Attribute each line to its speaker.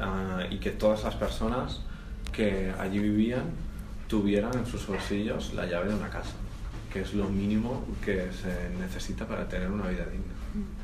Speaker 1: ah, y que todas las personas que allí vivían tuvieran en sus bolsillos la llave de una casa, que es lo mínimo que se necesita para tener una vida digna. Mm.